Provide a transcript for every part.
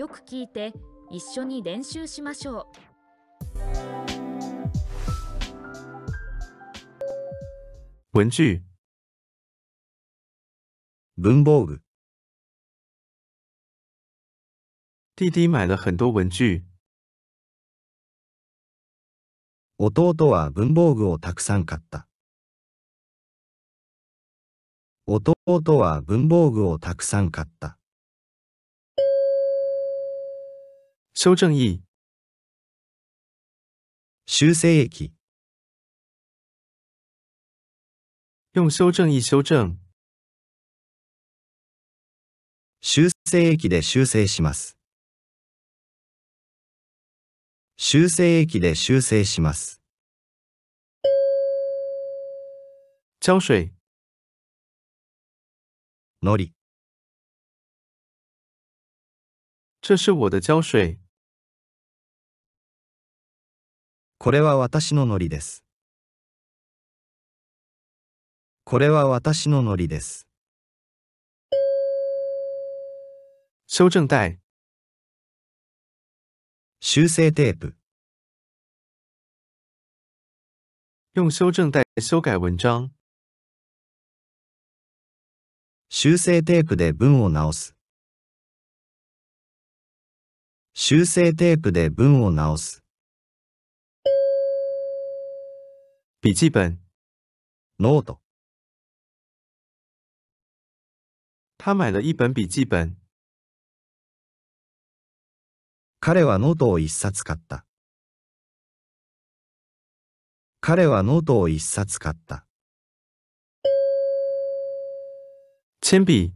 よく聞いて一緒に練習しましょう。文具。文房具。弟弟买了很多文具。弟は文房具をたくさん買った。弟は文房具をたくさん買った。修正液。修正液。用修正液修正。修正液で修正します。修正液で修正します。胶水。のり。这是我的胶水。これは私ののりです。これは私ののりです。修正带。修正テープ。用修正带修改文章。修正テープで文を直す。修正テープで文を直す。笔記本。ノート。他买了一本笔记本。彼はノートを一冊買った。彼はノートを一冊買った。铅筆。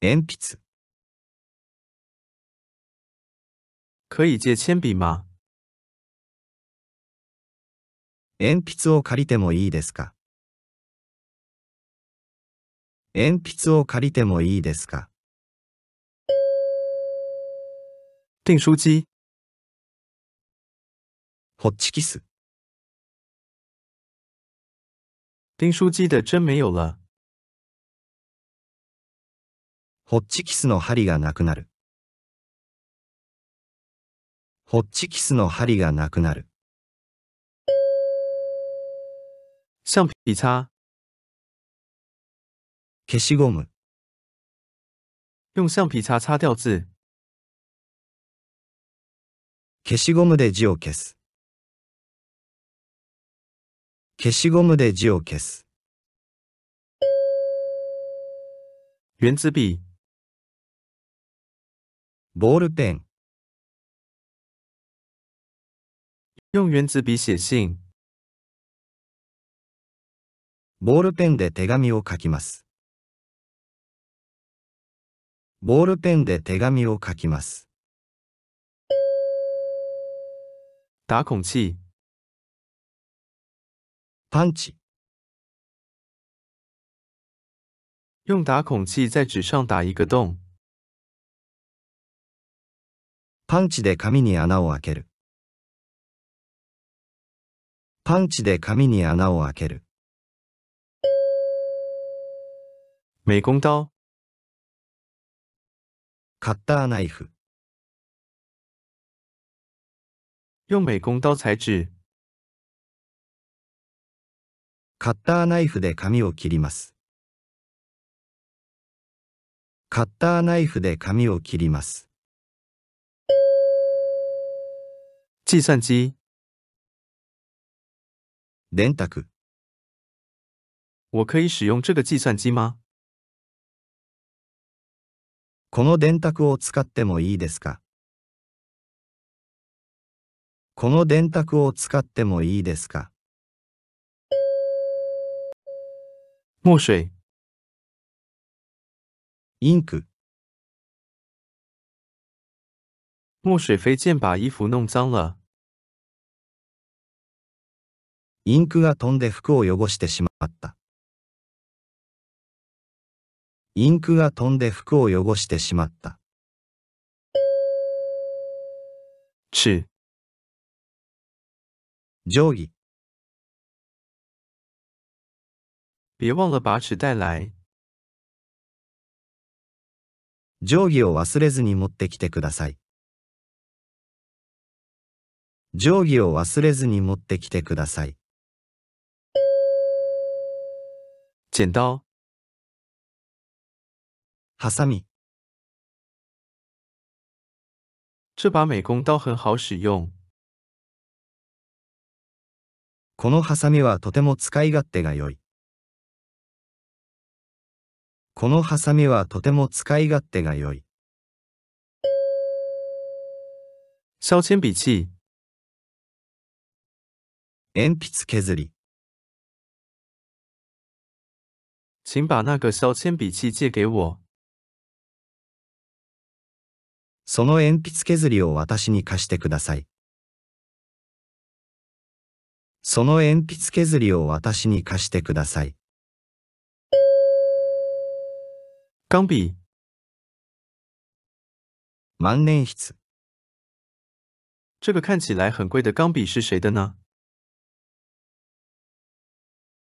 鉛筆。可以借铅筆吗？鉛筆を借りてもいいですか？鉛筆を借りてもいいですか？订書機。ホッチキス。订书機的針没有了。ホッチキスの針がなくなる。ホッチキスの針がなくなる。橡皮擦。消しゴム。用橡皮擦擦掉字。消しゴムで字を消す。消しゴムで字を消す。圆珠笔。ボールペン。用圆珠笔写信。 ボールペンで手紙を書きます。ボールペンで手紙を書きます。打孔器。パンチ。用打孔器在纸上打一个洞。パンチで紙に穴を開ける。パンチで紙に穴を開ける。美工刀。カッターナイフ。用美工刀裁纸。カッターナイフで紙を切ります。カッターナイフで紙を切ります。計算機。電卓。我可以使用这个计算机吗？この電卓を使ってもいいですか？この電卓を使ってもいいですか？墨水。インク。墨水飞溅把衣服弄脏了。インクが飛んで服を汚してしまった。インクが飛んで服を汚してしまった。尺。定規。别忘了把尺带来。定規を忘れずに持ってきてください。定規を忘れずに持ってきてください。剪刀、ハサミ、这把美工刀很好使用。このハサミはとても使い勝手が良い。このハサミはとても使い勝手が良い。削铅笔器、鉛筆削り。请把那个削铅笔器借给我。その鉛筆削りを私に貸してください。その鉛筆削りを私に貸してください。钢笔、万年筆。这个看起来很贵的钢笔是谁的呢？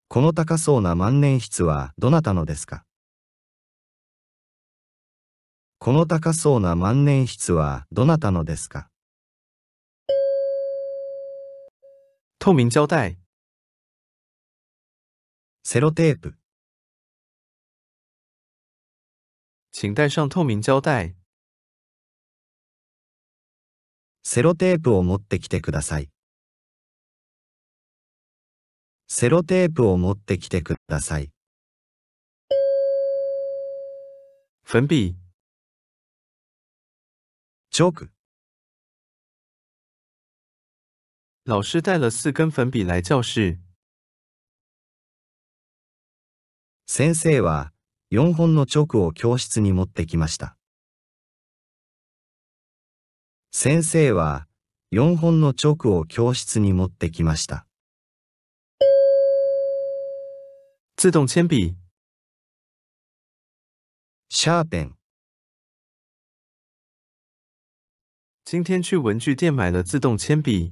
この高そうな万年筆はどなたのですか？この高そうな万年筆はどなたのですか？透明胶带、セロテープ。请带上透明胶带。セロテープを持ってきてください。セロテープを持ってきてください。粉笔、老师带了四根粉笔来教室。先生は4本のチョークを教室に持ってきました。先生は4本のチョークを教室に持ってきました。自动铅笔、シャーペン。今天去文具店买了自动铅笔。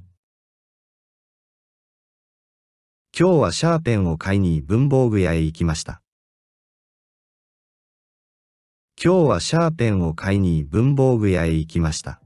今日はシャーペンを買いに文房具屋へ行きました。今日はシャーペンを買いに文房具屋へ行きました。